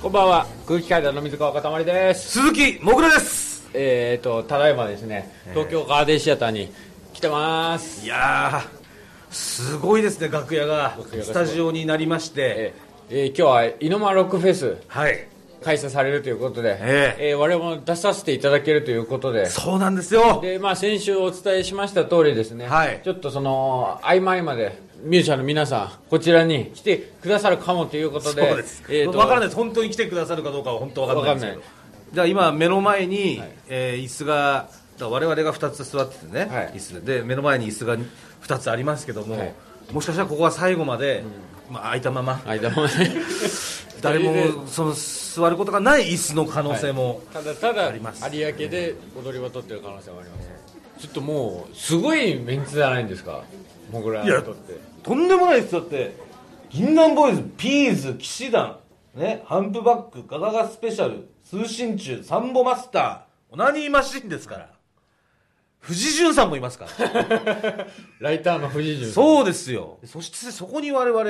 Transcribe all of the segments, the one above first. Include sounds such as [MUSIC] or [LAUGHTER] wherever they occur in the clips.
こんばんは。空気階段の水川かたまりです。鈴木もぐらです。えーとただいまですね東京ガーデンシアターに来てます。いやーすごいですね楽屋が。スタジオになりまして。えーえー今日はイノマロックフェス。はい開催されるということで、ええ。ー我々も出させていただけるということで。そうなんですよ。で、まあ、先週お伝えしました通りですね、はい。ちょっとその合間合間でミュージシャンの皆さんこちらに来てくださるかもということでそうです、えーと分からないです。本当に来てくださるかどうかは本当分からないんですじゃあ今目の前に、えー椅子が我々が2つ座っててね、はい。椅子で。目の前に椅子が2つありますけども、はい。もしかしたらここは最後まで、まあ、空いたまま。間もね誰そ [LAUGHS] れでもその座ることがない椅子の可能性も、ただただあります。有明で踊り場取ってる可能性もあります。ちょっともうすごいメンツじゃないんですか？モグラにとって。とんでもないですだって銀杏ボーイズピーズ騎士団ねハンプバックガガガスペシャル通信中サンボマスターオナニーマシンですから。藤潤さんもいますから。[LAUGHS] ライターの藤井潤そうですよ。そしてそこに我々、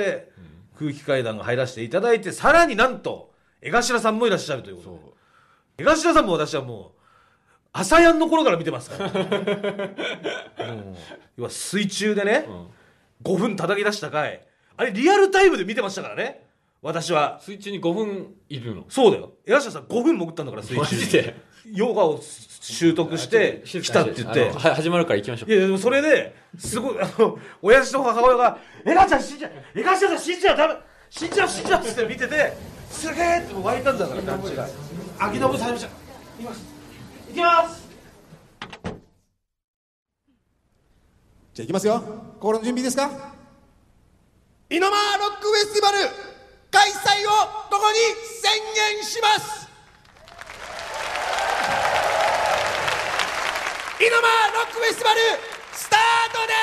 空気階段が入らせていただいてさらになんと江頭さんもいらっしゃるということで。江頭さんも私はもう朝やんの頃から見てますから。[LAUGHS] もう要は水中でね、5分叩き出した回。あれリアルタイムで見てましたからね。私は。水中に5分いるの？そうだよ。江頭さん5分潜ったんだから水マ中に。ジで？ヨガを習得して静来たって言って。のは始まるから行きましょう。いやでもそれですごいあの親父と母親が「エガちゃん死んじゃうエガちゃん死んじゃうダメ死んじゃう死んじゃう」って見ててすげえってもう湧いたんだから感じが秋信さんました行きます行きます。じゃあ行きますよ。心の準備ですか？イノマーロックフェスティバル開催をどこに宣言しますイノマーロックフェスティバルスタートで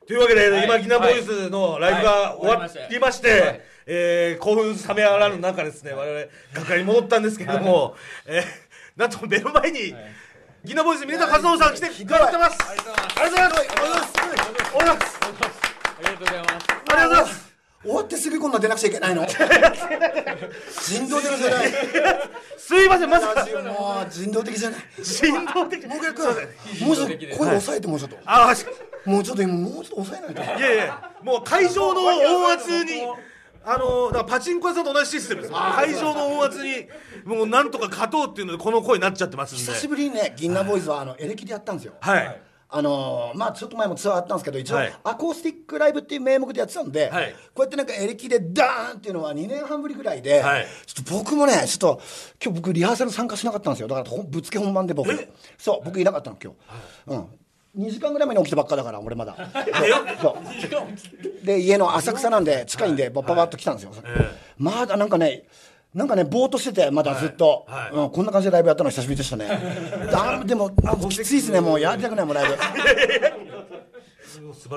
す！というわけで、はい。今ギナボーイズのライブが終わりまして、はいえー興奮冷めやらぬ中ですね、我々楽屋に戻ったんですけれども、えーなんと目の前に、ギナボーイズ皆さん和夫さん来てくださってます。ありがとうございます。ありがとうございますありがとうございます。ありがとうございます。ありがとうございます終わってすぐこんな出なくちゃいけないの？[LAUGHS] 人道的じゃない。すいませんまさか。もう人道的じゃない。振動的。もう一回もうちょっと声抑えてもうちょっと。ああしもうちょっと今もうちょっと抑えないと。いやいやもう会場の音圧にあのだからパチンコ屋さんと同じシステムです会場の音圧にもうなんとか勝とうっていうのでこの声になっちゃってますんで。久しぶりにね銀杏ボーイズはあのエレキでやったんですよ。はい。あのーまあちょっと前もツアーあったんですけど一応、はい。アコースティックライブっていう名目でやってたんで、はい。こうやってなんかエレキでダーンっていうのは2年半ぶりぐらいで、はい。ちょっと僕もねちょっと今日僕リハーサル参加しなかったんですよ。だからぶっつけ本番で僕。そう僕いなかったの今日、うん2時間ぐらい前に起きたばっかだから俺まだ。そう。そうで家の浅草なんで近いんでバッババッと来たんですよ、まだなんかねなんかねぼーっとしててまだずっと、はい。うん、こんな感じでライブやったの久しぶりでしたね。だでもあきついですねもう。やりたくないもんライブ。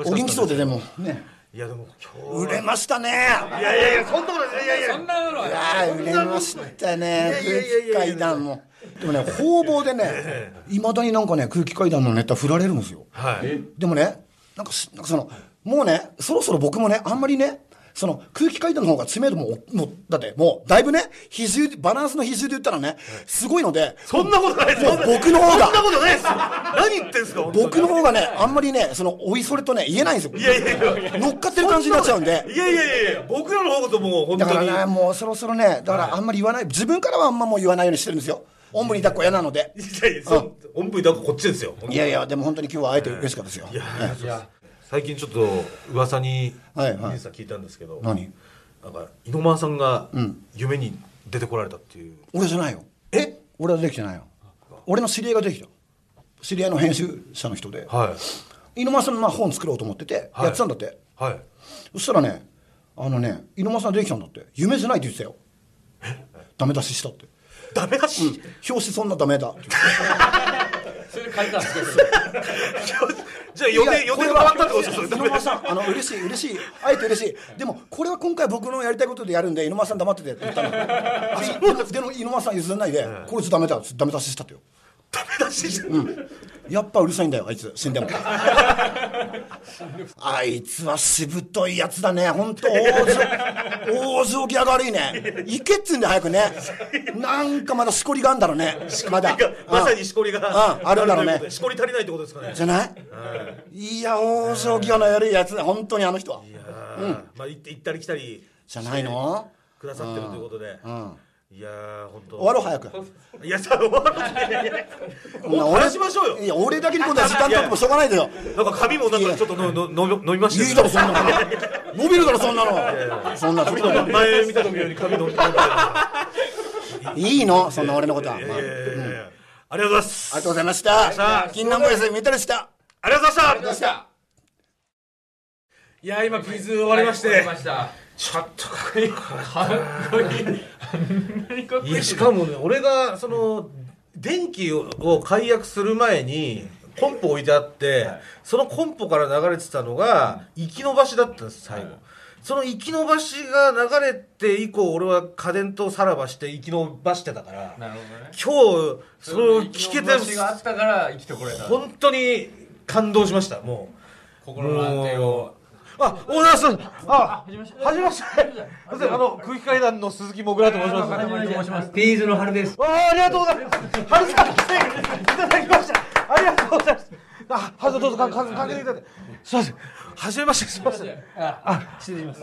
お元気そうででも。ね。いやでも今売れましたね。日いやいやいやそんなことない。いやいやそんなのはい。やー売れましたね。いやいやいやいやいや空気階段もでもね方々でねいまだになんかね空気階段のネタ振られるんですよ。はい。でもねなんかしなんかそのもうねそろそろ僕もねあんまりねその空気階段の方が知名度ももうだってもうだいぶね比重バランスの比重で言ったらねすごいのでそんなことないですもう僕の方が。そんなことないですよ。何言ってんすか僕の方がねあんまりねそのおいそれとね言えないんですよ。いやいやいや。乗っかってる感じになっちゃうんで。いやいやいやいや僕らの方こそもう本だから当にねもうそろそろねだからあんまり言わない。自分からはあんまもう言わないようにしてるんですよおんぶに抱っこ嫌なので。いやいやそうおん。ぶに抱っここっちですよ。いやいやでも本当に今日は会えて嬉しかったですよ。いや最近ちょっと噂にはいはい。聞いたんですけど何？なんか井ノ間さんが夢に出てこられたっていう。俺じゃないよえ？俺は出てきてないよ。俺の知り合いが出てきた。知り合いの編集者の人で。はい。井上さんのまあ本作ろうと思っててはい。やってたんだって、はい。そしたらねあのね井上さん出てきたんだって。夢じゃないって言ってたよ。ダメ出ししたってダメだし、表紙そんなダメだ。ってそれで書いたんですけど。[LAUGHS] じゃあ予定予定変わったってことですよ井上さん。あの嬉しい嬉しい。あえて嬉しい。でもこれは今回僕のやりたいことでやるんで井上さん黙っててって言ったの。[LAUGHS] ででも井上さん譲らないで。こいつダメだダメ出ししたってよ。ダメ出ししてやっぱうるさいんだよあいつ。死んでも [LAUGHS] [LAUGHS] あいつはしぶといやつだね。本当往生往生際が悪いね。行けっつうんで早くね。なんかまだしこりがあんだろうね。まだ。[LAUGHS] まさにしこりが。うんあるんだろうね。しこり足りないってことですかね。じゃない？いや往生際の悪いやつだ。本当にあの人は。うん。まあ行って行ったり来たりじゃないの？くださってるということで。うんいやー本当。終わろう早く。いやさ終わろう。いやいやもう俺話しましょうよ。いや俺だけに今度は時間取ってもしょうがないだよ。なんか髪もなんかちょっとののの飲みましたいいだろそんなの。[LAUGHS] 伸びるだろそんなの。そんな髪の前見た時より髪伸びいいのそんな俺のことは、いやまあいやいやいや。あ。りがとうございます。ありがとうございました。さあ金南ボイス見たりした。ありがとうございました。いや今クイズ終わりまして、終わりましたちょっとかっこいい。かっこいい。しかもね俺がその電気を解約する前にコンポ置いてあって、そのコンポから流れてたのが行き延ばしだったんです最後、はいその行き延ばしが流れて以降俺は家電とさらばして行き延ばしてたからなるほどね。今日それを聞けてそのがあったから生きてこれた。本当に感動しましたもう。心の安定をあ、おはようございます。あ、はじめまして。はじめまして。あの空気階段の鈴木もぐらと申します。あと申しますピーズの春です。あ、ありがとうございます。はるさん来ていただきました。ありがとうございます。あ、はるどうぞかかかけていただいて。すいません。はじめまして。すいません。あ、失礼します。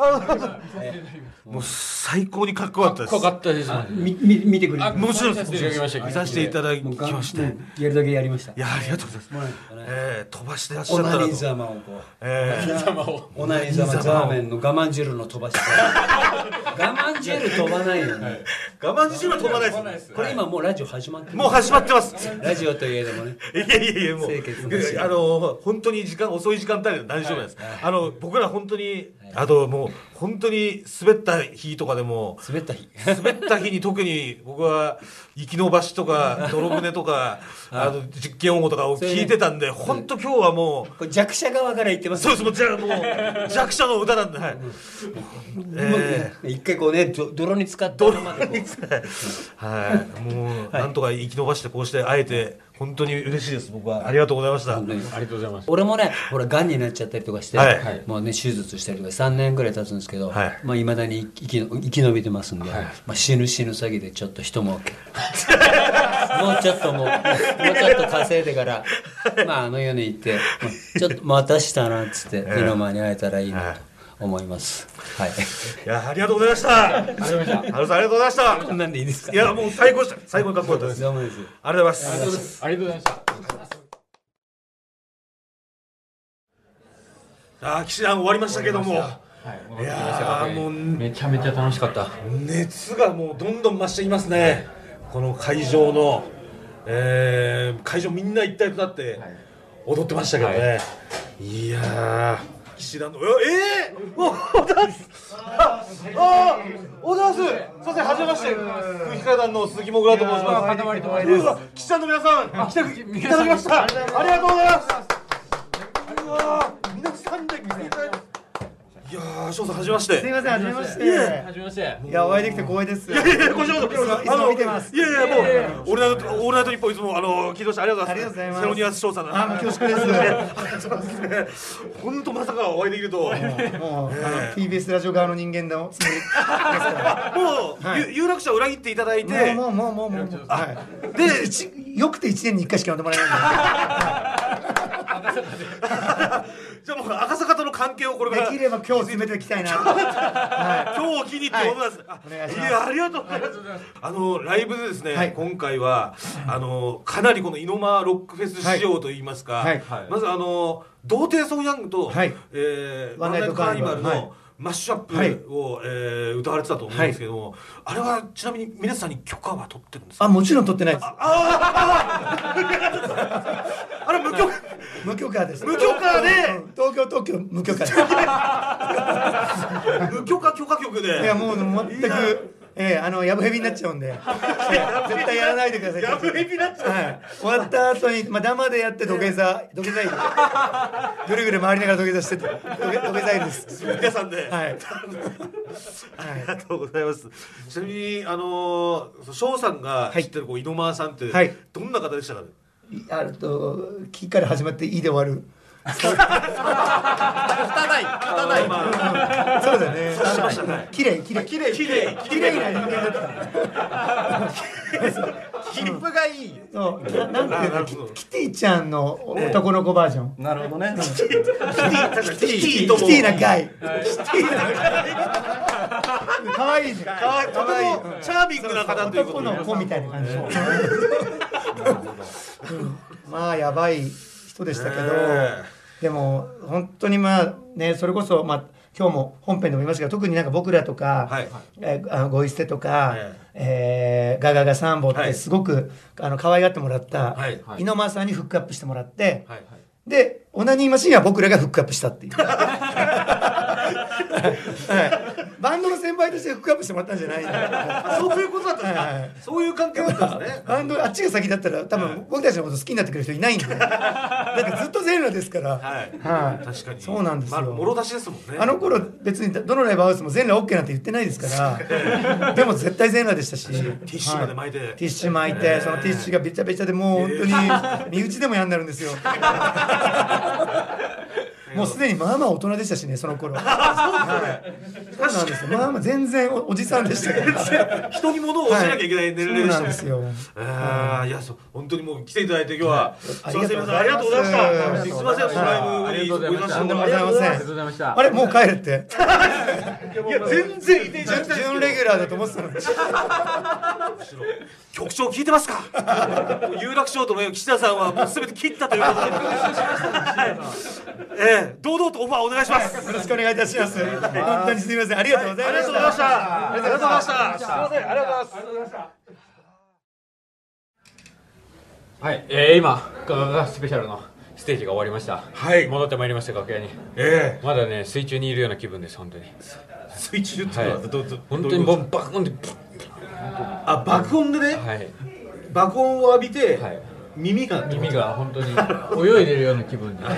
もう最高にかっこよかったです。かかったですみ、み、見てくれある。もちろん見させていただきました見させていただきもうがまして。いうんやるだけやりました。や、ありがとうございます。えー、飛ばしてらっしゃオナニーったらと。ざまをこう。えー様をオナニーザーメンの我慢汁の飛ばし。我慢汁飛ばないよね。我慢自身は飛ばないです。これ今もうラジオ始まってるもう始まってます。ラジオといえどもね。いやいやいやもうあの本当に時間遅い時間帯で大丈夫です、あの僕ら本当にあともう本当に滑った日とかでも滑った日。滑った日に特に僕は行き延ばしとか [LAUGHS] 泥船とかあの実験音語とかを聞いてたんで本当今日はもう弱者側から言ってます。そうですもうもう [LAUGHS] 弱者の歌なんではい、えー。一回こうね、ど泥に使ったままで。はい、もう、なんとか生き延ばしてこうして会えて本当に嬉しいです。僕は。ありがとうございました。本当にありがとうございます。俺もね、ほら、癌になっちゃったりとかして、はい。もうね、手術したりとか3年ぐらい経つんですけど、はい。まあ、未だに生き生き延びてますんで、はい。まあ、死ぬ死ぬ詐欺でちょっと一儲け。[LAUGHS] もうちょっともう、もうちょっと稼いでから、まあ、あの世に行って、まあちょっとまたしたなっつって、目の前に会えたらいいなと思います。はい。いやありがとうございました。ありがとうございました。ありがとうございましたこんなんでいいですか？いやもう最高でした。最高にかっこよかったです。どうもです。ありがとうございます。ありがとうございました。あー騎士団終わりましたけども。はいいやーもうめちゃめちゃ楽しかった。熱がもうどんどん増していますね。この会場の、えー会場みんな一体となって踊ってましたけどね、い、や岸田の。ええー、おおだすああおだすすいませんはじめまして空気階段の鈴木もぐらと申します塊と申します岸田の皆さん来ていただきましたありがとうございますうわ皆さんで来ていただいやー翔さんはじめましてすみません、はじめまして。はじめましていや、お会いできて光栄です。いやいや、こちらこそ。いつもいつも見てますいやいや、もう、オールナイト、オールナイト日本いつも、あの、聞いてました。ありがとうございます。ありがとうございますセロニアス翔さん。あ、もう恐縮です。[LAUGHS] 本当まさかお会いできると。もう、TBS ラジオ側の人間のつもりですから。ゆ有楽町を裏切っていただいて。もう、もう、もう、もう、もう、はい。でよくて一年に一回しか呼んでもらえない [LAUGHS] ん [LAUGHS] じゃあもう赤坂との関係をこれかで。ら。できれば今日進めていきたいな。[LAUGHS] は今日を機にってことなんです。あお願いしますや、ありがとうございます。あの、ライブでですね、はい今回は、あの、かなりこのイノマロックフェス仕様といいますか、はいはいまずあの、童貞ソンヤングと、はいえーワワンナイトカーニバルのマッシュアップはいを、えー歌われてたと思うんですけども、あれはちなみに皆さんに許可は取ってるんですか？あ、もちろん取ってないです。あれ無許可無許可です。無許可で。うん。東京特許無許可です。[LAUGHS] 無許可許可局で。いや、もう全く、ええあのやぶヘビになっちゃうんで、え [LAUGHS] え絶対やらないでください。やぶヘビになっちゃう。はい、終わった後にまあダマでやって土下座。土下座いるぐるぐる回りながら土下座してて。土下座です。皆さん。で、はい。ありがとうございます。ちなみに、あのー、翔さんが知ってるこう井ノ間さんって、はい。どんな方でしたかね？あると「き」から始まって「い」で終わる。汚い、汚い、まあ、そうだね。綺麗綺麗。綺麗、綺麗、綺麗な人間だった [LAUGHS] 切符がいい。そうななんていうキキティちゃんの男の子バージョン、なるほどね。キティ、キティキ。ティなガイ。キティなガイ。可愛い。じゃん。とてもチャーミングな方とい。うこ。男の子みたい。な感じ。うんまあやばい。人でしたけど、えでも本当にまあねそれこそまあ今日も本編でも言い。ましたけど特になんか僕らとか、はい。えーあのゴイステとか、ええーガガガサンボってはいすごく、あの可愛がってもらった、はいはい猪間さんにフックアップしてもらって、はい。で、オナニーマシンは僕らがフックアップしたっていう。[LAUGHS] [LAUGHS] はいバンドの先輩としてフックアップしてもらったんじゃないあそういうことだったんですはいはいか。そういう関係だったんですね。バンドあっちが先だったら多分僕たちのこと好きになってくれる人いないんでだってずっと全裸ですから、はい。はい確かに。そうなんですよまあ、もろ出しですもんね。あの頃別にどのライブハウスも全裸 OK なんて言ってないですから [LAUGHS] でも絶対全裸でしたしティッシュまで巻いて。ティッシュ巻いて、そのティッシュがべちゃべちゃでもう本当に身内でも嫌になるんですよ。[LAUGHS] もうすでにまあまあ大人でしたしね、その頃。[LAUGHS] はいそうなんですよ。まあまあ全然おおじさんでしたから。[LAUGHS] 人に物を教えなきゃいけない年齢でしたもんそうなんですよ。ああ、いや、そう、本当にもう来ていただいて、今日は。あすみません、あありがとうございました。すみません、ライブにごいらっしゃとんでもございませんありがとうございましたあれ、もう帰るって。いや、全然いて準 [LAUGHS] レギュラーだと思ってたのに。局長聞いてますか？有楽町との岸田さんはもう全て切ったということでええ堂々とオファーお願いします。よろしくお願いいたします。本当にすみません。ありがとうございました。ありがとうございました。ありがとうございました。すみませんありがとうございますはい、えー、今ガガガスペシャルのステージが終わりました。はい。戻ってまいりました楽屋に。えまだね水中にいるような気分です本当に。え水中っていうのははい。どど本当にボンバコンで。あ爆音でね？はい。爆音を浴びてはい。耳が耳が本当に泳いでるような気分で、[LAUGHS] は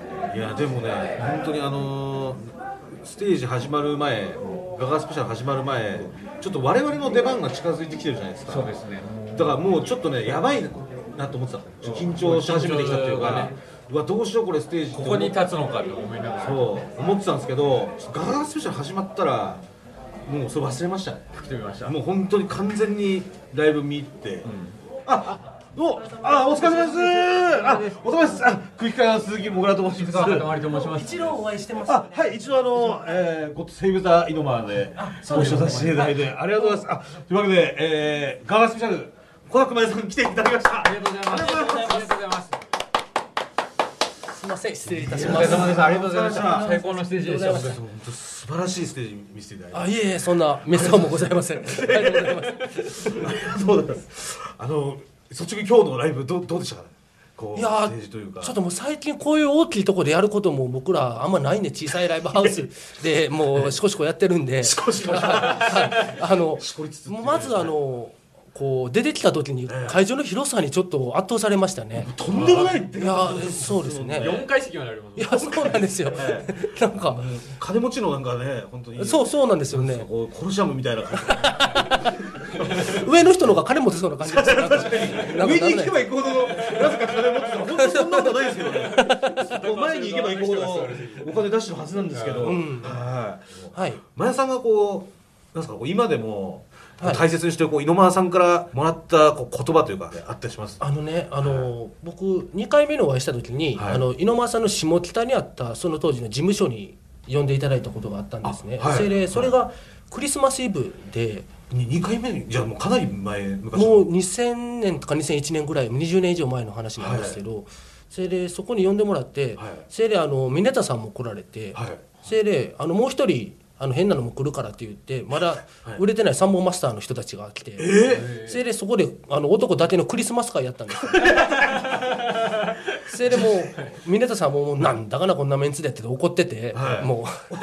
いやでもね本当にあのーステージ始まる前ガガスペシャル始まる前ちょっと我々の出番が近づいてきてるじゃないですか。そうですね。だからもうちょっとねやばいなと思ってた緊張し始めてきたっていうか、ね。う。わどうしようこれステージってここに立つのかと思いながら。そう。思ってたんですけどガガガスペシャル始まったらもうそれ忘れましたね。来てみました。もう本当に完全にライブ見入って、あどうあお疲れ様です。あお疲れ様です。あ空気階段鈴木もぐらと申します。川畑まりと申します。一度お会いしてます。あはい一度あの、えー、ゴッドセイブザイノマーでご一緒させていただいてありがとうございます。あというわけで、えー、ガガスペシャル小田熊井さん来ていただきました。ありがとうございます。ありがとうございますすみません失礼いたしお疲れます。様ですありがとうございました。た最高のステージでした。本当素晴らしいステージ見せていただいて。あいえいえそんなメッセージもございません。[LAUGHS] ありがとうございます。そうなんです。あの率直に今日のライブどうどうでしたかね？こういやちょっともう最近こういう大きいところでやることも僕らあんまないんで小さいライブハウスで [LAUGHS] もうしこしこやってるんで。しこしこまずあのこう出てきた時に会場の広さにちょっと圧倒されましたね。とんでもないっていやそうですね。4階席までありますいやそうなんですよ。なんか金持ちのなんかね本当に。そうそうなんですよね。こうコロシアムみたいな感じ。上の人の方が金持ってそうな感じです上に行けば行くほどなぜか金持ってたら本当そんなことないですけどね前に行けば行くほどお金出してるはずなんですけど、はい。はい。前田さんがこうなんですかこう今でもはい大切にしてるこう猪間さんからもらったこう言葉というか、ね、あったりします。あのね、あの僕2回目のお会いした時に、はい。あの猪間さんの下北にあったその当時の事務所に呼んでいただいたことがあったんですね。それでそれがクリスマスイブで、に2回目にじゃあもうかなり前昔もう2000年とか2001年ぐらい20年以上前の話なんですけど、それでそこに呼んでもらって、はい。それであのミネタさんも来られて、はい。それであのもう一人あの変なのも来るからって言ってまだ売れてないサンボマスターの人たちが来て、それでそこであの男だけのクリスマス会やったんですよ。[LAUGHS] それでもう峰田さんももうなんだかなこんなメンツでって怒ってて、もう [LAUGHS]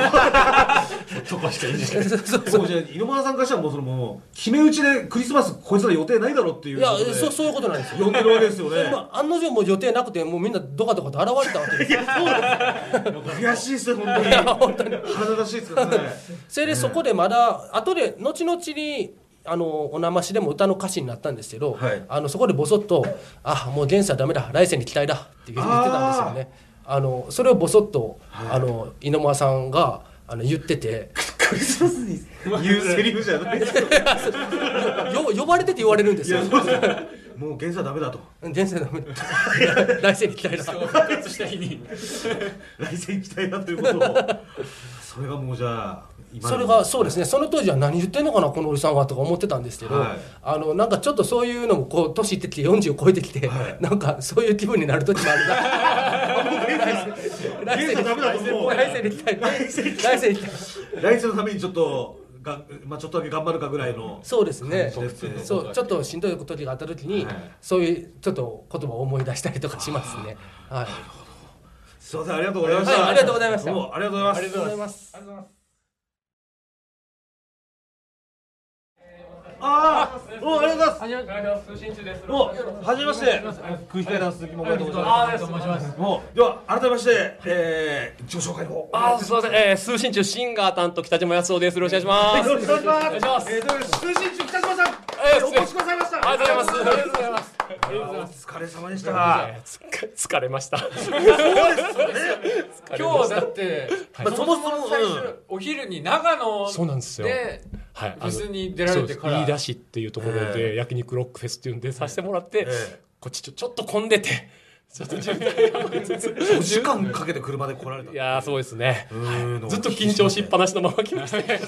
飛ばしていいじゃない。[LAUGHS] もうじゃあ井ノ原さんからしたらもうそのもう決め打ちでクリスマスこいつら予定ないだろっていう。いやそうそういうことなんですよ。呼んでるわけですよね。まあ、案の定もう予定なくてもうみんなドカドカと現れたわけですよ。悔しいですよ。本当に本当に。腹立たしいですよねそれでそこでまだ後で後々にあのお名ましでも歌の歌詞になったんですけど、はい。あのそこでボソッと「あもう前世はダメだ。来世に期待だ」って言ってたんですよね。あのそれをボソッと、あの井ノ間さんがあの言ってて。クリスマスに。言うセリフじゃないですよ。よ呼ばれてて言われるんですよ。もう現在ダメだと。前世ダメだ。来世に期待だ復活した日に。来世に期待だということを。それがもうじゃあそれがそうですね。その当時は何言ってんのかなこのおじさんはとか思ってたんですけど、はい。あのなんかちょっとそういうのもこう年いってきて40を超えてきて、はい。なんかそういう気分になる時もあるな [LAUGHS] 現在ダメだと思う来世に行きたい来世に行きたい来世のためにちょっとが、まあ、ちょっとだけ頑張るかぐらいの。そうですね。そうちょっとしんどい時があった時に、はい。そういうちょっと言葉を思い出したりとかしますね。はい。すいません。ありがとうございました、はいありがとうございました。どうもありがとうございます。ありがとうございますああ、どうもありがとうございます。通信中です。もう、はじめまして。空気階段鈴木もがと申します。もう、では、改めまして、えー、自己紹介の方。あーすみません、えー、通信中シンガー担当北島康夫です。よろしくお願いします。よろしくお願いします。え通信中北島さん、えーお越しくださいました。ありがとうございます。ありがとうございます。お疲れ様でした。疲れました。今日だって、まあそもそも最うん初お昼に長野そうなんですよ。ではい、フェスに出られてから。そうです。飯田市っていうところえで焼肉ロックフェスっていうんでさせてもらって、え。こっちちょちょっと混んでて、ちょっと渋滞が起きつつ5時間かけて車で来られた。いやーそうですね。ずっと緊張しっぱなしのまま来ました。[LAUGHS] ね。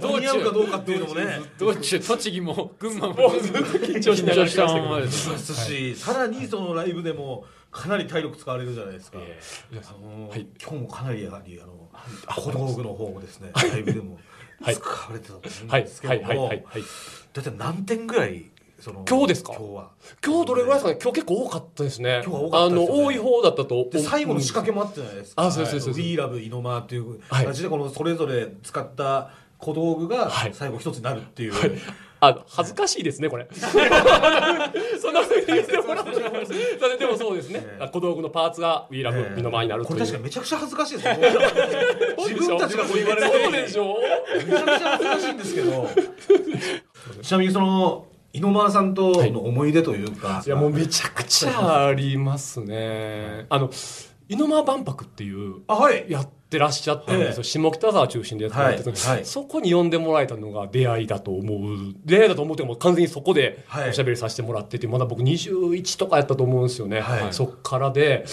間に合うかどうかっていうのもね。道中。栃木も群馬も。ずっと緊張しながら来ましたです。し、さらにそのライブでもかなり体力使われるじゃないですか。はい。今日もかなりやはりあの小道具の方もですね、ライブでもはい。使われてたと思うんはいですけはい。はい。ども、はい。はい。だい。たい何点ぐらい今日ですか？今日は。今日どれぐらいですかね？今日結構多かったですね。今日は多かったですよねあの多い方だったと。で最後の仕掛けもあったじゃないですか。あそうそうそうそう We Love イノマっていうはい形でこのそれぞれ使った小道具がはい最後一つになるっていう。あ恥ずかしいですねこれ。[LAUGHS] そんな風に言ってもらってもそれでもそうですねえ。えあ小道具のパーツが We え Love え身の前になるという。これ確かにめちゃくちゃ恥ずかしいですよ。自自分たちがこう言われるそうでしょ。めちゃくちゃ恥ずかしいんですけど。[LAUGHS] ちなみにその井ノ間さんとの思い出というか。い。やもうめちゃくちゃありますね。あの井の間万博っていうあはい。やってらっしゃったんですよ、ええ。下北沢中心でやってられてて、はい。はい。そこに呼んでもらえたのが出会いだと思う出会いだと思ってもう完全にそこではい。おしゃべりさせてもらっててまだ僕21とかやったと思うんですよね、はい。そっからで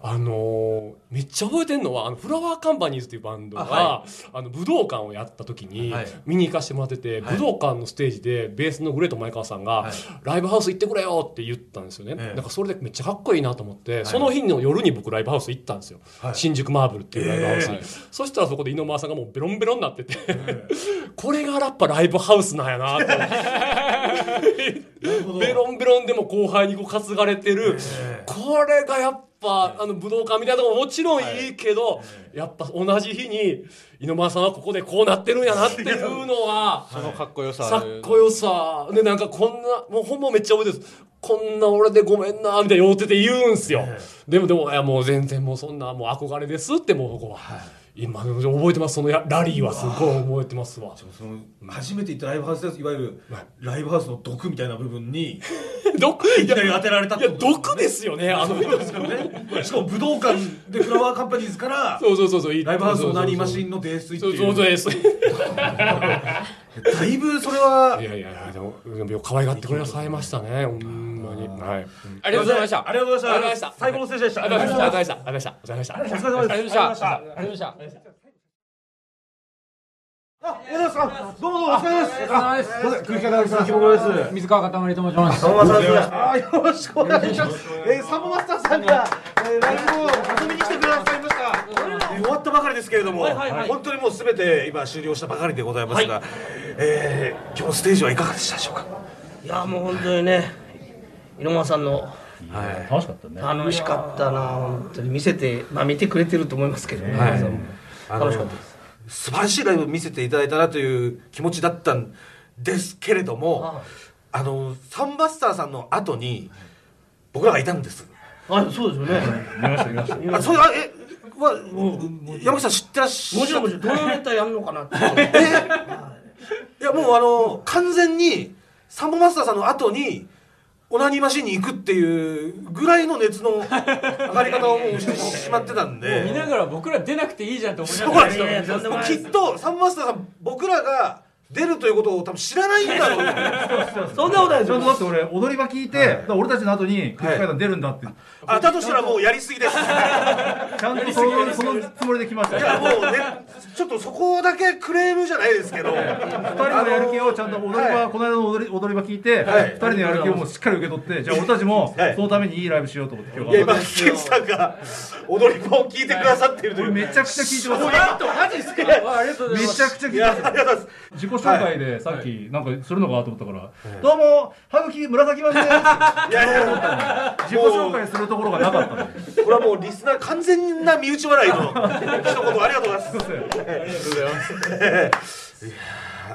あのーめっちゃ覚えてるのはあのフラワーカンパニーズっていうバンドがああ、はの武道館をやった時にはい。見に行かせてもらってて、はい。武道館のステージでベースのグレート前川さんが、はい。ライブハウス行ってくれよって言ったんですよね、ええ。なんかそれでめっちゃかっこいいなと思って、その日の夜に僕ライブハウス行ったんですよ、はい。新宿マーブルっていうライブハウスに、ええ。そしたらそこで井上さんがもうベロンベロンになってて、[LAUGHS] これがやっぱライブハウスなんやなって [LAUGHS] ベロンベロンでも後輩にこう担がれてる、えこれがやっぱあの武道館みたいなとこももちろんいいけど、やっぱ同じ日に井上さんはここでこうなってるんやなっていうのは。そのかっこよさ。かっこよさ。でなんかこんなもうほんまめっちゃ覚えてるんです。こんな俺でごめんなみたいな酔ってて言うんすよ、でもでもいやもう全然もうそんなもう憧れですってもうここは、今でも覚えてます。そのやラリーはすごい覚えてますわ。その初めて行ったライブハウスですいわゆるライブハウスの毒みたいな部分に [LAUGHS] 毒いきなり当てられたっいや毒ですよね [LAUGHS] あの。ですよね。しかも武道館でフラワーカンパニーズからそうそうそうそうライブハウスオナニーマシンの泥酔ってそういうそうですだいぶそれはいやいやいやでも可愛がってくださいましたねほんまに。はい。ありがとうございました。ありがとうございました。ありがとうございました。最高のステージでした。ありがとうございました。ありがとうございました。ありがとうございました。ありがとうございました。ありがとうございましたあ、おはようございます。どうもどうもお疲れ様です。お疲れ様です空気階段さん、ひもごです。水川かたまりと申しますサモマスターです。あ、よろしくお願いします。えー、サモマスターさんが、えー、ライブを遊びに来てくださいました。終わったばかりですけれども、本当にもうすべて今終了したばかりでございますが、えー、今日のステージはいかがでしたでしょうか。いやもう本当にね井上さんの楽しかったね楽しかったな本当に見せてまあ見てくれてると思いますけどね、はい楽しかったです素晴らしいライブ見せていただいたなという気持ちだったんですけれどもあのサンバスターさんの後に僕らがいたんです。あそうですよね。見ました見ました。あそうあえは山口さん知ってらっしゃもちろんもちろんどのネタやるのかなって。[LAUGHS] いやもうあの完全にサンボマスターさんの後にオナニーマシンに行くっていうぐらいの熱の上がり方をもうしてしまってたんで。見ながら僕ら出なくていいじゃんと思いなそうがらきっとサンボマスターさん僕らが出るということを多分知らないんだろうと [LAUGHS] そんなことないですよ。ちょっとだって俺踊り場聞いて、だから俺たちの後に空気階段出るんだって、あだとしたらもうやりすぎです。[LAUGHS] ちゃんとそのそのつもりで来ました。いやもうねちょっとそこだけクレームじゃないですけど。二人のやる気をちゃんと踊り場、はい。この間の踊り踊り場聞いて、はい。二人のやる気をもうしっかり受け取ってじゃあ俺たちもはい。そのためにいいライブしようと思って今いや日は今ケンさんが踊り場を聞いてくださっているという。俺めちゃくちゃ聞いてます。マジですかありがとうござい。ますめちゃくちゃ聞いいやてます己紹介でさっきなんかするのかなと思ったから「どうも歯茎紫マンです」[LAUGHS] いやいや自己紹介するところがなかったのこれはもうリスナー完全な身内笑いの [LAUGHS] 一言ありがとうございます。いや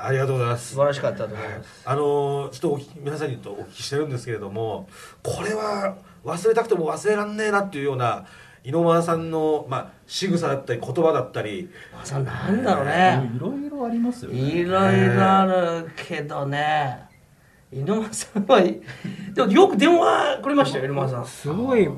ありがとうございます。素。晴らしかったと思います。あのーちょっとお聞き皆さんにとお聞きしてるんですけれども、これは忘れたくても忘れらんねえなっていうような井上間さんのまあ仕草だったり言葉だったり、さなんだろうね。いろいろありますよね。いろいろあるけどね。井上さんはいでもよく電話くれましたよ井上さん。すごい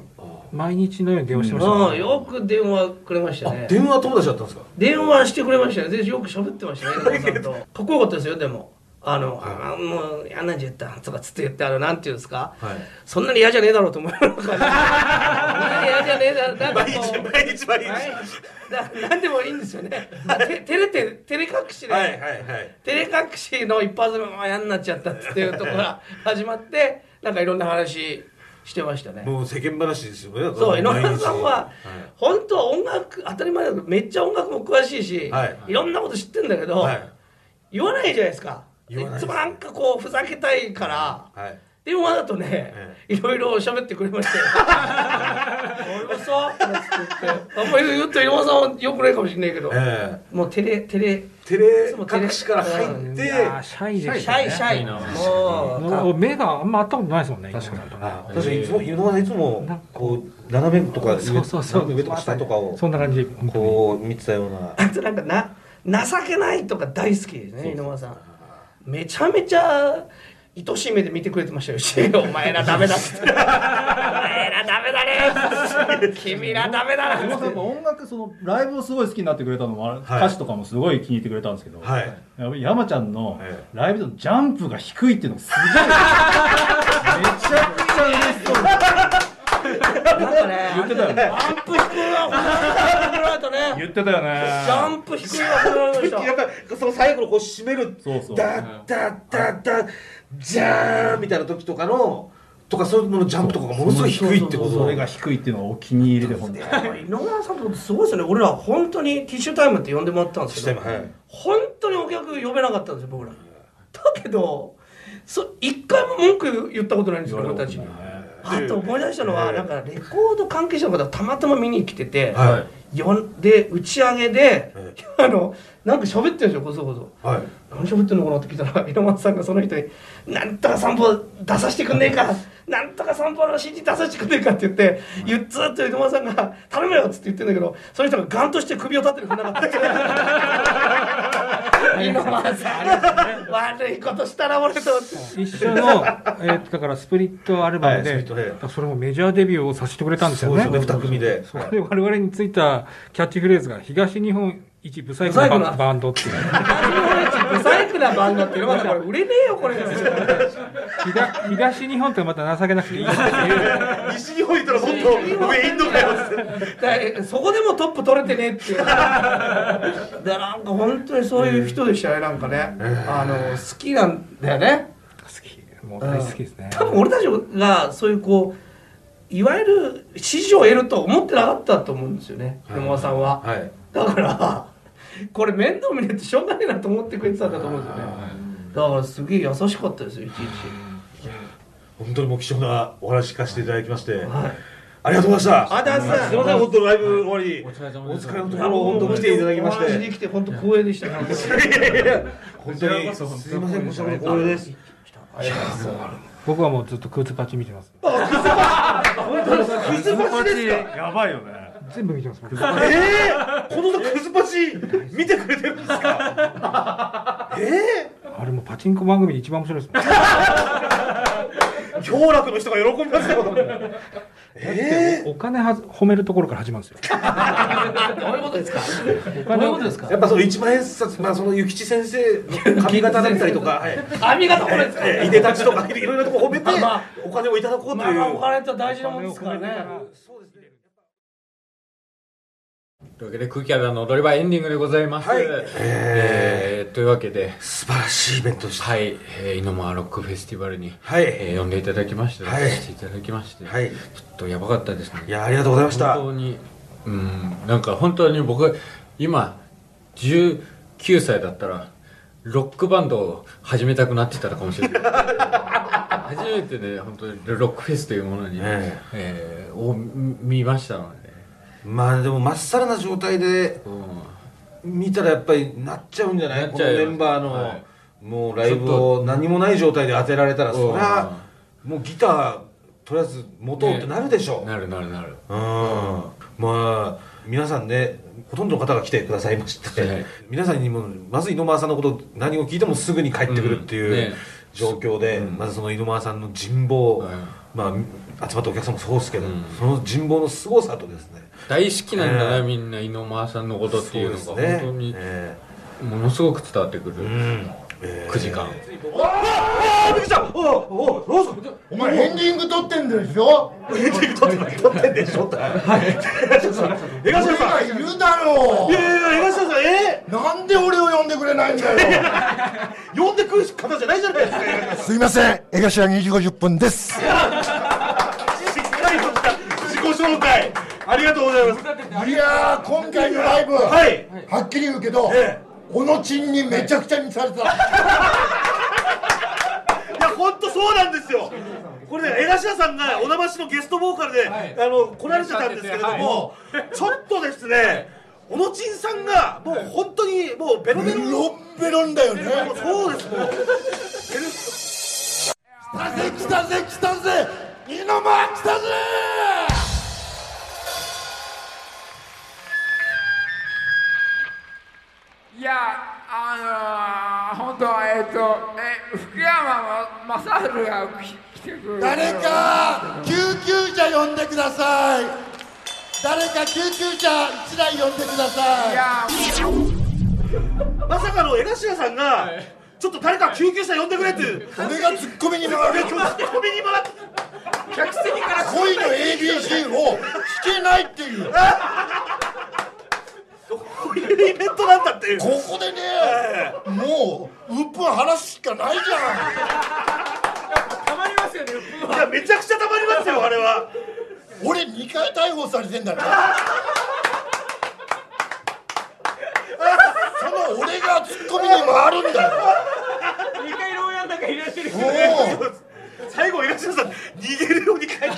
毎日のように電話してました。ね、うんよく電話くれましたね。電話友達だったんですか？電話してくれましたよ。でよく喋ってましたね井上さんと。[LAUGHS] かっこよかったですよでもあの、あもう嫌なんじゃったとかつって言ってあのなんていうんですか？はい。そんなに嫌じゃねえだろうと思いながらそんなに嫌じゃねえだろうなんか毎日こう毎日毎日。はい。だなんでもいいんですよね。照れて照れ隠しで、はいはいはい。照れ隠しの一発目も嫌になっちゃったっていうところが [LAUGHS] 始まってなんかいろんな話してましたね。もう世間話ですよね。そう井上毎日。さんは本当は音楽当たり前だけどめっちゃ音楽も詳しいし、はい。い、ろんなこと知ってんだけど、はい。言わないじゃないですかい言わないですつもなんかこうふざけたいからはい。電話だとね、えいろいろ喋ってくれましたよ。俺もさ、て。あんまり言うと井上さんはよくないかもしれないけど、えもう照れ照れ。え。照れ。隠しから入って。シャイでシャイシャイ。もう。目があんま会ったことないですもんね確かに。あ確かにいつも井上さんいつもこう斜めとか上そうそうそう。上とか下とかをそんな感じ。でこう見てたような。あとなんかな情けないとか大好きですね井上さんめちゃめちゃ愛しい目で見てくれてましたよ。し [LAUGHS] お前らダメだって。お前らダメだね [LAUGHS] 君らダメだなっぱ音楽そのライブをすごい好きになってくれたのもはい。歌詞とかもすごい気に入ってくれたんですけど、はい。山ちゃんのえライブのジャンプが低いっていうのがすごい [LAUGHS] めちゃくちゃ嬉しそうなんかね言ってたよ。ねジャンプ低いわ褒められたね。言ってたよね。ジャンプ低いわ褒められましたなんかその最後のこう締めるそうそう。ダッダッダッダッジャーンみたいな時とかのとかそういうののジャンプとかがものすごい低いってこと。それが低いっていうのがお気に入りで本当に。井上さんってすごいですよね。俺ら本当にティッシュタイムって呼んでもらったんですけどはい。本当にお客呼べなかったんですよ僕ら。だけどそ一回も文句言ったことないんですよ俺たち。にあと思い出したのはなんかレコード関係者の方がたまたま見に来てて、は呼んで打ち上げで、[LAUGHS] あのなんか喋ってるんですよこそこそ。はい。何喋ってんのかなって聞いたら [LAUGHS] 猪俣さんがその人に「なんとか散歩出させてくんねえか [LAUGHS] なんとか散歩の CD 出させてくんねえか」って言って言っずっと猪俣さんが「頼むよ」っつって言ってんだけどその人がガンとして首を立ててくれなかった悪いことしたら俺と一緒の、えーだからスプリットアルバムで、それもメジャーデビューをさせてくれたんですよねそうですよね二組でそこで我々についたキャッチフレーズが東日本一ブサイクなババンドっていう。[LAUGHS] ブサイクなバンドっていうのはこれ売れねえよこれ東東日本ってまた情けなくていいっていう。西日本行ったらもっと上いんのかよって。だそこでもトップ取れてねっていう。だからなんか本当にそういう人でしたねなんかね。あの好きなんだよね。好き。もう大好きですね。多分俺たちがそういうこういわゆる支持を得ると思ってなかったと思うんですよね山田さんは。はい。だからこれ面倒見れてしょうがないなと思ってくれてたんだと思うんですよね。だからすげえ優しかったですよいちいち本当にもう貴重なお話聞かせていただきまして、ありがとうございました。ありがとうございますすいません本当ライブ終わり。お疲れ様おです疲れの本当来ていた。だきましてきて本当光栄でした。本当にすいませんこちらこそ光栄です僕はもうずっとクズパチ見てます。クズパチですか？やばいよね。全部見てます。僕ええこのクズパチ見てくれてるんですか？え [LAUGHS] あれもうパチンコ番組で一番面白いです [LAUGHS] もん。え強楽の人が喜びますよええお金は褒めるところから始まるんですよ。どういうことですか？おどう金いうことですか？やっぱその一万円札、まあ、その諭吉先生の髪型だったりとか、[LAUGHS] はい髪型これですか？えーいでたちとかいろいろなとこ褒めてお金をいただこうとまあいう、まあお金って大事なもんですからね。というわけで空気階段の踊り場エンディングでございます、はい。えーというわけで素晴らしいイベントでした。はい、えー、イノマロックフェスティバルに、はい。えー呼んでいただきまして、はい。していただきまして、はい。ちょっとやばかったですね。いやありがとうございました。本当にうんなんか本当に僕今19歳だったらロックバンドを始めたくなってたのかもしれない。[LAUGHS] 初めてね本当にロックフェスというものに、ええ。ーを見見ましたので、まあでもまっさらな状態でうん。見たらやっぱりなっちゃうんじゃない？このメンバーの、はい。もうライブを何もない状態で当てられたらうんそりゃもうギターとりあえず持とうってなるでしょう、なるなるなる。うん。まあ皆さんねほとんどの方が来てくださいまして、はい。皆さんにもまず井ノ間さんのこと何を聞いてもすぐに帰ってくるっていう、うん。ね。状況で、うん。まずその井ノ間さんの人望、はいまあ集まったお客さんもそうですけど、うん。その人望の凄さとですね。大好きなんだな、えーみんな井ノ間さんのことっていうのがね。本当にえものすごく伝わってくる、えうん。え9時間。おああびっくりしたおおローソン。お前エンディング撮ってんでしょ？エンディング撮って撮ってんでしょって。はい。[LAUGHS] 江頭俺さん。がいるだろいやいやなんで俺を呼んでくれないんだよ。ー、[LAUGHS] 呼んでくる方じゃないじゃないですか。すいません。江頭2時50分です。しっかりとした自己紹介。ありがとうございます。いやー今回のライブ、はい。はっきり言うけど、え小野ちんにめちゃくちゃにされた。[LAUGHS] いや本当そうなんですよ。これね江頭さんがおなしのゲストボーカルで、あの来られてたんですけれども、ちょっとですね小野ちんさんがもう本当にもうベロベロ。ベロッベロンだよね。もうそうですもう。来たぜ来たぜ来たぜ。二の間来たぜ。いや、あのー、本当は、えっ、と、え、福山雅治が来てくれる。誰か救急車呼んでください誰か救急車1台呼んでください。いや、まさかの江頭さんが、ちょっと誰か救急車呼んでくれって俺がツッコミに回るツッコミに回って客席から恋の ABC を弾けないっていう。こういうイベントなんだってここでねもううっぷん話すしかないじたまりますよね。いやめちゃくちゃたまりますよあれは。ゃん俺2回逮捕されてんだからその俺がツッコミに回るんだよ二回牢屋の中入れてる。もう最後江頭さん逃げるように帰ってくる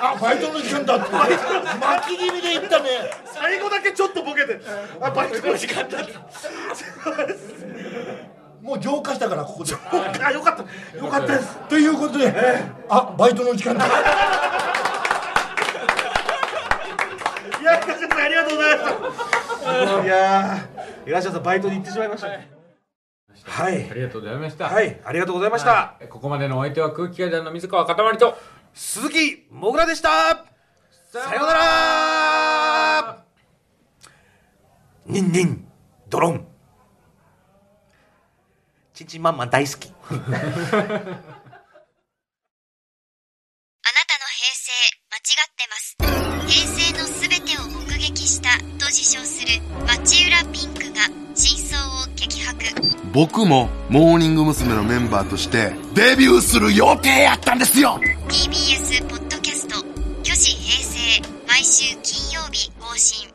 あバイトの時間だって。巻き気味で言ったね。最後だけちょっとボケて。あバイトの時間だって。もう浄化したからここで。あよかった。よかったです。ということであバイトの時間だいや江頭さんありがとうございました。いやー江頭さんバイトに行ってしまいましたね。はい。ありがとうございました。はいありがとうございました、はい。ここまでのお相手は空気階段の水川かたまりと鈴木もぐらでした。さようなら。ニンニンドロン。チンチンマンマン大好き。あなたの平成間違ってます。平成撃したと自称する町浦ピンクが真相を激白。僕もモーニング娘。のメンバーとしてデビューする予定やったんですよ。TBS ポッドキャスト「虚子平成」毎週金曜日更新